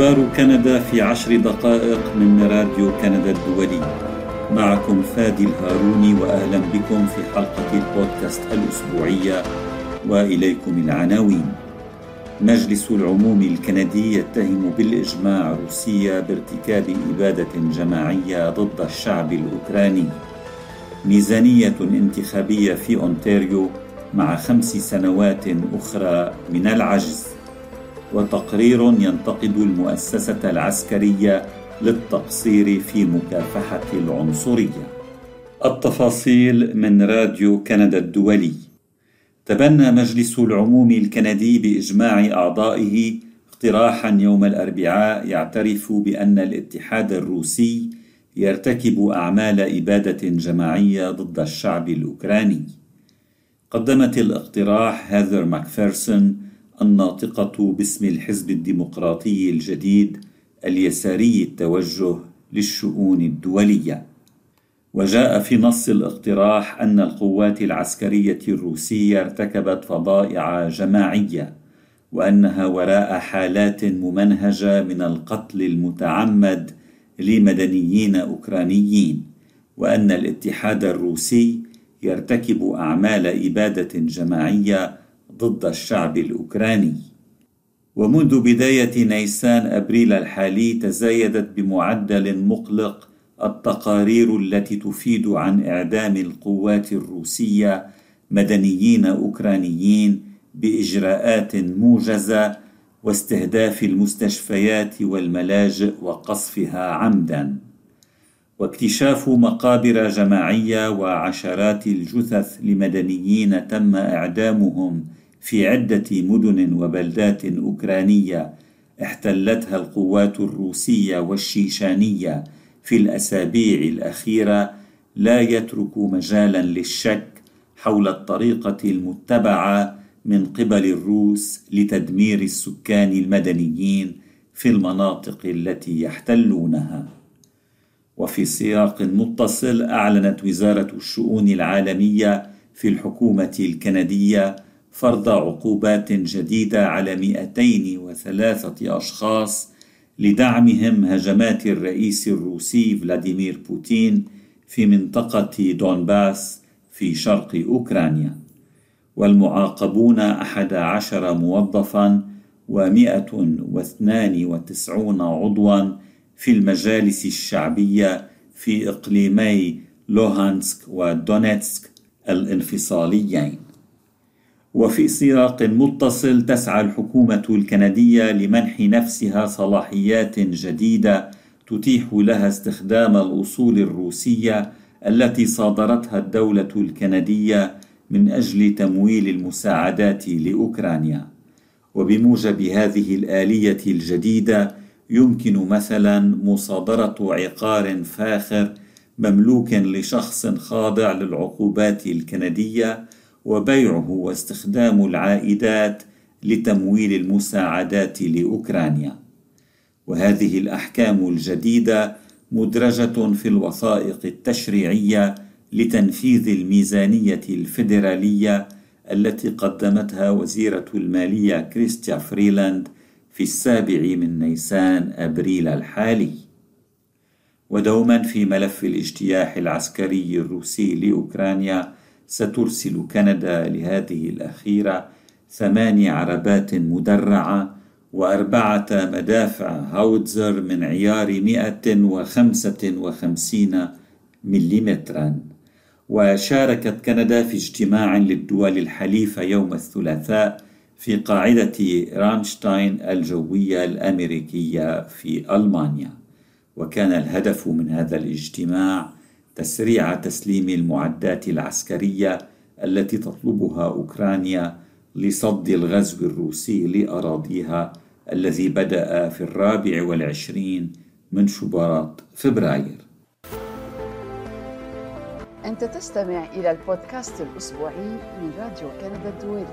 أخبار كندا في عشر دقائق من راديو كندا الدولي. معكم فادي الهاروني وأهلا بكم في حلقة البودكاست الأسبوعية وإليكم العناوين. مجلس العموم الكندي يتهم بالإجماع روسيا بارتكاب إبادة جماعية ضد الشعب الأوكراني. ميزانية انتخابية في أونتاريو مع خمس سنوات أخرى من العجز. وتقرير ينتقد المؤسسة العسكرية للتقصير في مكافحة العنصرية. التفاصيل من راديو كندا الدولي. تبنى مجلس العموم الكندي بإجماع أعضائه اقتراحا يوم الأربعاء يعترف بأن الاتحاد الروسي يرتكب أعمال إبادة جماعية ضد الشعب الأوكراني. قدمت الاقتراح هاذر ماكفيرسون الناطقة باسم الحزب الديمقراطي الجديد اليساري التوجه للشؤون الدولية. وجاء في نص الاقتراح أن القوات العسكرية الروسية ارتكبت فظائع جماعية وأنها وراء حالات ممنهجة من القتل المتعمد لمدنيين أوكرانيين وأن الاتحاد الروسي يرتكب أعمال إبادة جماعية ضد الشعب الأوكراني. ومنذ بداية نيسان أبريل الحالي تزايدت بمعدل مقلق التقارير التي تفيد عن إعدام القوات الروسية مدنيين أوكرانيين بإجراءات موجزة واستهداف المستشفيات والملاجئ وقصفها عمدا. واكتشاف مقابر جماعية وعشرات الجثث لمدنيين تم إعدامهم في عدة مدن وبلدات أوكرانية احتلتها القوات الروسية والشيشانية في الأسابيع الأخيرة لا يترك مجالا للشك حول الطريقة المتبعة من قبل الروس لتدمير السكان المدنيين في المناطق التي يحتلونها. وفي سياق متصل أعلنت وزارة الشؤون العالمية في الحكومة الكندية فرض عقوبات جديدة على 203 أشخاص لدعمهم هجمات الرئيس الروسي فلاديمير بوتين في منطقة دونباس في شرق أوكرانيا. والمعاقبون أحد عشر موظفا ومائة واثنان وتسعون عضوا في المجالس الشعبية في إقليمي لوهانسك ودونيتسك الانفصاليين. وفي سياق متصل تسعى الحكومة الكندية لمنح نفسها صلاحيات جديدة تتيح لها استخدام الأصول الروسية التي صادرتها الدولة الكندية من أجل تمويل المساعدات لأوكرانيا. وبموجب هذه الآلية الجديدة يمكن مثلا مصادرة عقار فاخر مملوك لشخص خاضع للعقوبات الكندية وبيعه واستخدام العائدات لتمويل المساعدات لأوكرانيا. وهذه الأحكام الجديدة مدرجة في الوثائق التشريعية لتنفيذ الميزانية الفيدرالية التي قدمتها وزيرة المالية كريستيا فريلاند في السابع من نيسان أبريل الحالي. ودوما في ملف الاجتياح العسكري الروسي لأوكرانيا سترسل كندا لهذه الأخيرة ثماني عربات مدرعة وأربعة مدافع هاوتزر من عيار 155 ملم وشاركت كندا في اجتماع للدول الحليفة يوم الثلاثاء في قاعدة رامشتاين الجوية الأمريكية في ألمانيا. وكان الهدف من هذا الاجتماع تسريع تسليم المعدات العسكرية التي تطلبها أوكرانيا لصد الغزو الروسي لأراضيها الذي بدأ في الرابع والعشرين من شباط فبراير. أنت تستمع إلى البودكاست الأسبوعي من راديو كندا الدولي.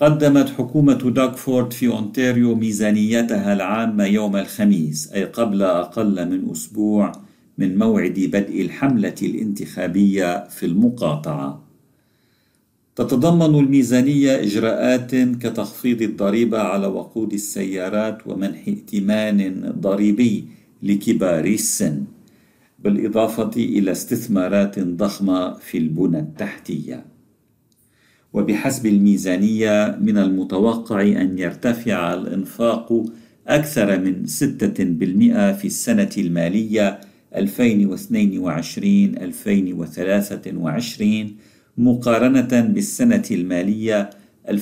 قدمت حكومة داكفورد في أونتاريو ميزانيتها العامة يوم الخميس أي قبل أقل من أسبوع من موعد بدء الحملة الانتخابية في المقاطعة. تتضمن الميزانية إجراءات كتخفيض الضريبة على وقود السيارات ومنح ائتمان ضريبي لكبار السن بالإضافة إلى استثمارات ضخمة في البنى التحتية وبحسب الميزانية من المتوقع أن يرتفع الإنفاق أكثر من 6% في السنة المالية 2022-2023 مقارنة بالسنة المالية 2021-2022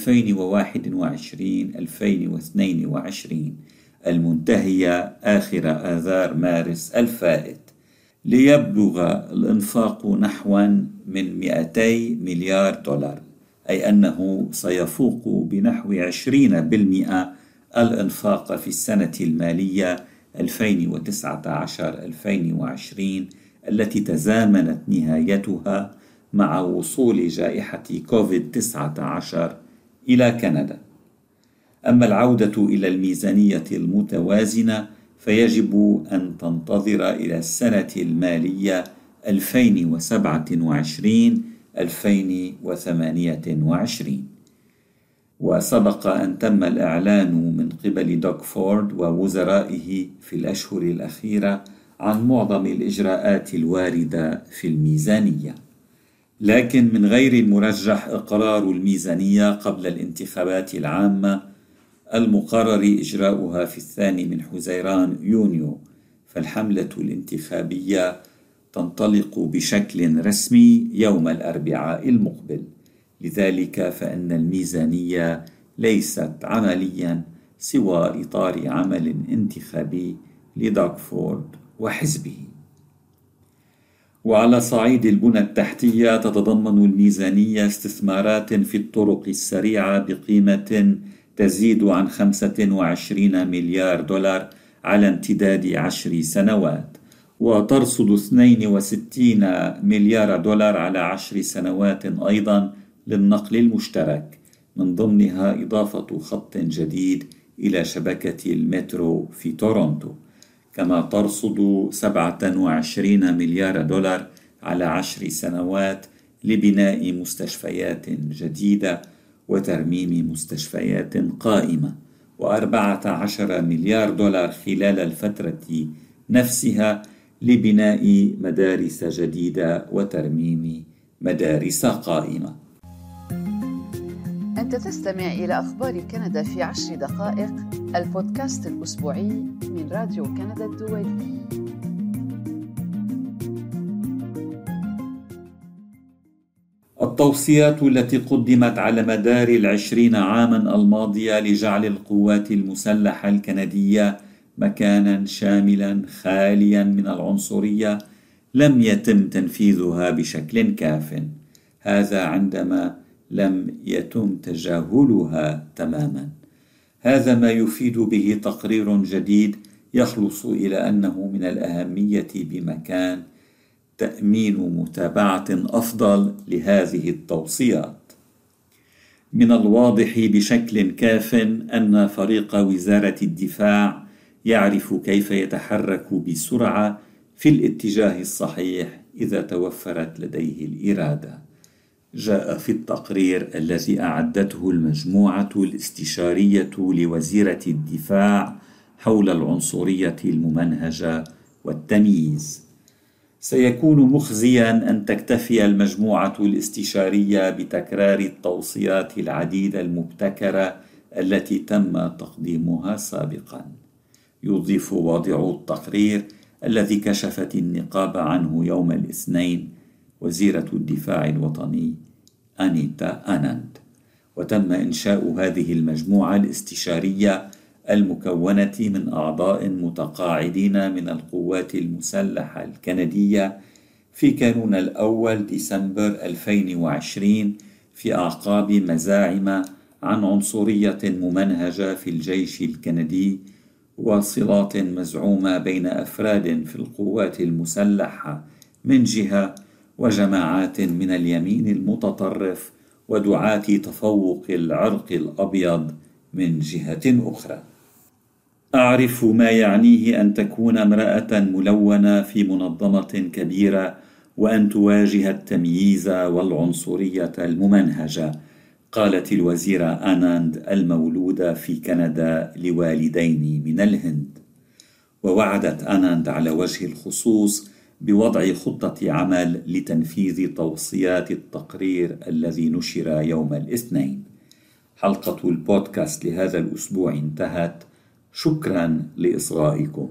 المنتهية آخر آذار مارس الفائت. ليبلغ الإنفاق نحو من 200 مليار دولار. أي أنه سيفوق بنحو 20% الإنفاق في السنة المالية 2019-2020 التي تزامنت نهايتها مع وصول جائحة كوفيد-19 إلى كندا. أما العودة إلى الميزانية المتوازنة فيجب أن تنتظر إلى السنة المالية 2027 2028 وسبق أن تم الإعلان من قبل دوك فورد ووزرائه في الأشهر الأخيرة عن معظم الإجراءات الواردة في الميزانية. لكن من غير المرجح إقرار الميزانية قبل الانتخابات العامة المقرر إجراؤها في الثاني من حزيران يونيو فالحملة الانتخابية تنطلق بشكل رسمي يوم الأربعاء المقبل. لذلك فإن الميزانية ليست عمليا سوى إطار عمل انتخابي لداكفورد وحزبه. وعلى صعيد البنى التحتية تتضمن الميزانية استثمارات في الطرق السريعة بقيمة تزيد عن 25 مليار دولار على امتداد عشر سنوات. وترصد 62 مليار دولار على عشر سنوات أيضا للنقل المشترك من ضمنها إضافة خط جديد إلى شبكة المترو في تورونتو. كما ترصد 27 مليار دولار على عشر سنوات لبناء مستشفيات جديدة وترميم مستشفيات قائمة. وأربعة عشر مليار دولار خلال الفترة نفسها لبناء مدارس جديدة وترميم مدارس قائمة. أنت تستمع إلى أخبار كندا في عشر دقائق البودكاست الأسبوعي من راديو كندا الدولي. التوصيات التي قدمت على مدار العشرين عاما الماضية لجعل القوات المسلحة الكندية مكانا شاملا خاليا من العنصرية لم يتم تنفيذها بشكل كاف. هذا عندما لم يتم تجاهلها تماما. هذا ما يفيد به تقرير جديد يخلص إلى أنه من الأهمية بمكان تأمين متابعة أفضل لهذه التوصيات. من الواضح بشكل كاف أن فريق وزارة الدفاع يعرف كيف يتحرك بسرعة في الاتجاه الصحيح إذا توفرت لديه الإرادة. جاء في التقرير الذي أعدته المجموعة الاستشارية لوزيرة الدفاع حول العنصرية الممنهجة والتمييز. سيكون مخزيا أن تكتفي المجموعة الاستشارية بتكرار التوصيات العديدة المبتكرة التي تم تقديمها سابقا. يضيف واضع التقرير الذي كشفت النقابه عنه يوم الاثنين وزيرة الدفاع الوطني أنيتا أناند. وتم إنشاء هذه المجموعة الاستشارية المكونة من أعضاء متقاعدين من القوات المسلحة الكندية في كانون الأول ديسمبر 2020 في أعقاب مزاعم عن عنصرية ممنهجة في الجيش الكندي وصلات مزعومة بين أفراد في القوات المسلحة من جهة وجماعات من اليمين المتطرف ودعاة تفوق العرق الأبيض من جهة أخرى. أعرف ما يعنيه أن تكون امرأة ملونة في منظمة كبيرة وأن تواجه التمييز والعنصرية الممنهجة. قالت الوزيرة آناند المولودة في كندا لوالدين من الهند. ووعدت آناند على وجه الخصوص بوضع خطة عمل لتنفيذ توصيات التقرير الذي نشر يوم الاثنين. حلقة البودكاست لهذا الأسبوع انتهت. شكرا لإصغائكم.